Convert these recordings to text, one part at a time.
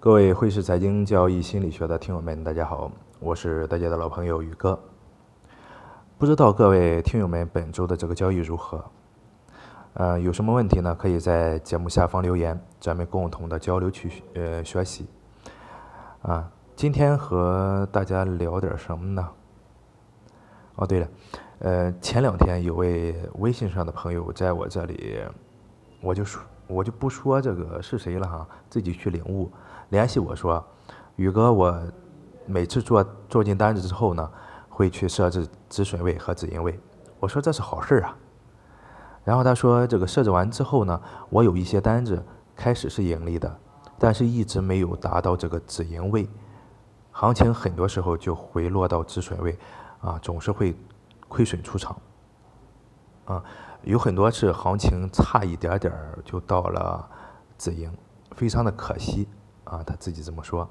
各位汇市财经交易心理学的听友们，大家好，我是大家的老朋友宇哥。不知道各位听友们本周的这个交易如何？呃，有什么问题呢？可以在节目下方留言，咱们共同的交流去呃学习。啊，今天和大家聊点什么呢？哦，对了，呃，前两天有位微信上的朋友在我这里，我就说我就不说这个是谁了哈，自己去领悟。联系我说，宇哥，我每次做做进单子之后呢，会去设置止损位和止盈位。我说这是好事儿啊。然后他说，这个设置完之后呢，我有一些单子开始是盈利的，但是一直没有达到这个止盈位，行情很多时候就回落到止损位，啊，总是会亏损出场。啊，有很多次行情差一点点就到了止盈，非常的可惜。啊，他自己这么说，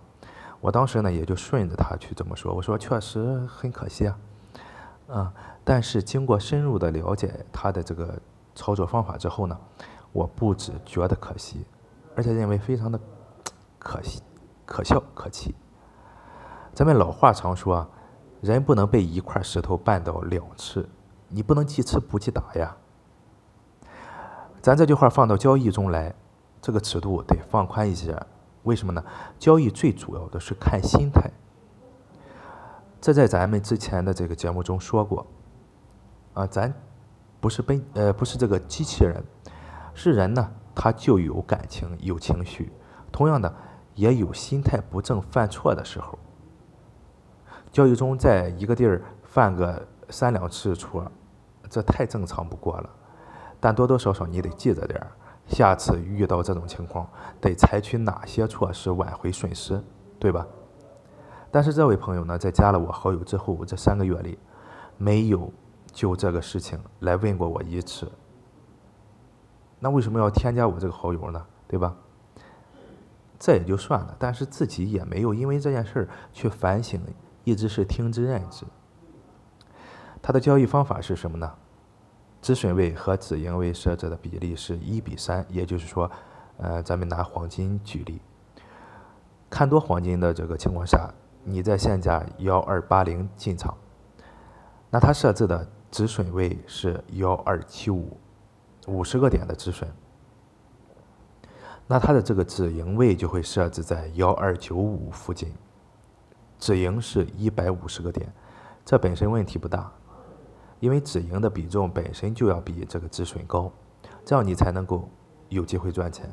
我当时呢也就顺着他去这么说。我说确实很可惜啊，啊，但是经过深入的了解他的这个操作方法之后呢，我不止觉得可惜，而且认为非常的可惜、可笑、可气。咱们老话常说啊，人不能被一块石头绊倒两次，你不能记吃不记打呀。咱这句话放到交易中来，这个尺度得放宽一些。为什么呢？交易最主要的是看心态，这在咱们之前的这个节目中说过。啊，咱不是奔呃不是这个机器人，是人呢，他就有感情有情绪，同样的也有心态不正犯错的时候。交易中在一个地儿犯个三两次错，这太正常不过了，但多多少少你得记着点儿。下次遇到这种情况，得采取哪些措施挽回损失，对吧？但是这位朋友呢，在加了我好友之后，这三个月里，没有就这个事情来问过我一次。那为什么要添加我这个好友呢？对吧？这也就算了，但是自己也没有因为这件事儿去反省，一直是听之任之。他的交易方法是什么呢？止损位和止盈位设置的比例是一比三，也就是说，呃，咱们拿黄金举例，看多黄金的这个情况下，你在现价幺二八零进场，那它设置的止损位是幺二七五，五十个点的止损，那它的这个止盈位就会设置在幺二九五附近，止盈是一百五十个点，这本身问题不大。因为止盈的比重本身就要比这个止损高，这样你才能够有机会赚钱。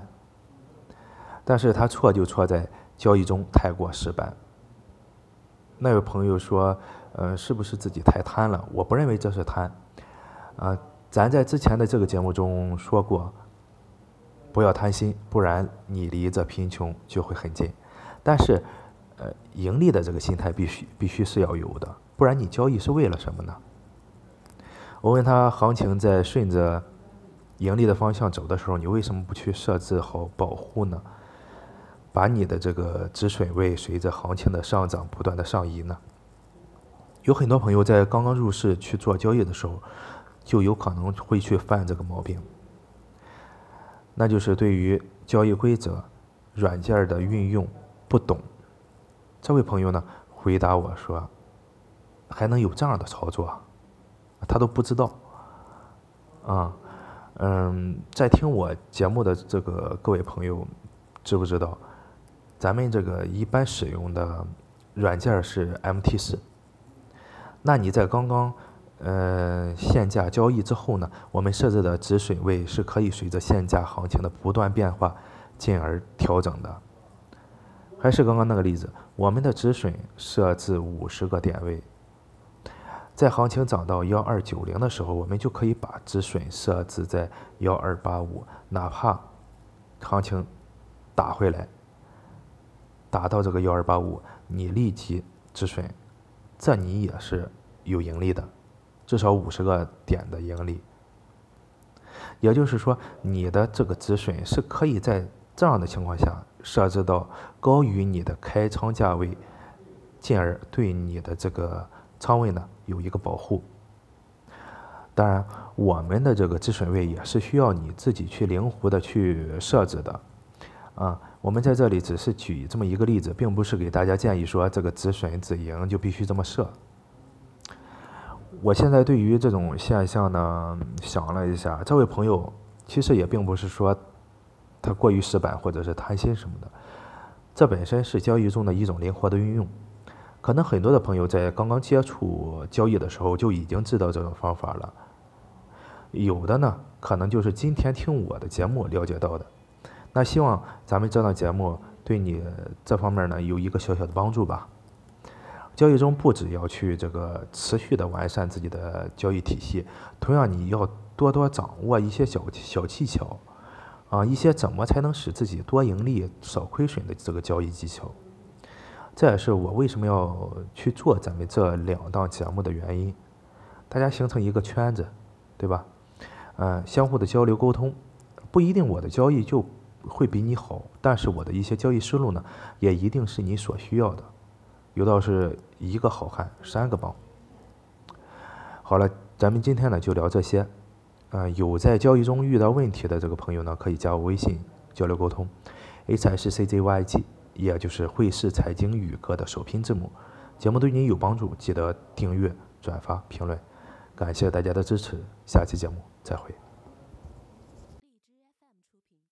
但是他错就错在交易中太过死板。那位朋友说：“呃，是不是自己太贪了？”我不认为这是贪。啊，咱在之前的这个节目中说过，不要贪心，不然你离这贫穷就会很近。但是，呃，盈利的这个心态必须必须是要有的，不然你交易是为了什么呢？我问他，行情在顺着盈利的方向走的时候，你为什么不去设置好保护呢？把你的这个止损位随着行情的上涨不断的上移呢？有很多朋友在刚刚入市去做交易的时候，就有可能会去犯这个毛病，那就是对于交易规则、软件的运用不懂。这位朋友呢，回答我说，还能有这样的操作？他都不知道，啊，嗯，在听我节目的这个各位朋友，知不知道，咱们这个一般使用的软件是 MT 四。那你在刚刚，呃，限价交易之后呢，我们设置的止损位是可以随着限价行情的不断变化，进而调整的。还是刚刚那个例子，我们的止损设置五十个点位。在行情涨到幺二九零的时候，我们就可以把止损设置在幺二八五，哪怕行情打回来，打到这个幺二八五，你立即止损，这你也是有盈利的，至少五十个点的盈利。也就是说，你的这个止损是可以在这样的情况下设置到高于你的开仓价位，进而对你的这个仓位呢。有一个保护，当然，我们的这个止损位也是需要你自己去灵活的去设置的，啊，我们在这里只是举这么一个例子，并不是给大家建议说这个止损止盈就必须这么设。我现在对于这种现象呢，想了一下，这位朋友其实也并不是说他过于死板或者是贪心什么的，这本身是交易中的一种灵活的运用。可能很多的朋友在刚刚接触交易的时候就已经知道这种方法了，有的呢，可能就是今天听我的节目了解到的。那希望咱们这档节目对你这方面呢有一个小小的帮助吧。交易中不只要去这个持续的完善自己的交易体系，同样你要多多掌握一些小小技巧，啊，一些怎么才能使自己多盈利少亏损的这个交易技巧。这也是我为什么要去做咱们这两档节目的原因。大家形成一个圈子，对吧？嗯，相互的交流沟通，不一定我的交易就会比你好，但是我的一些交易思路呢，也一定是你所需要的。有道是一个好汉三个帮。好了，咱们今天呢就聊这些。呃，有在交易中遇到问题的这个朋友呢，可以加我微信交流沟通，H S C Z Y G，也就是汇市财经宇哥的首拼字母。节目对你有帮助，记得订阅、转发、评论，感谢大家的支持。下期节目再会。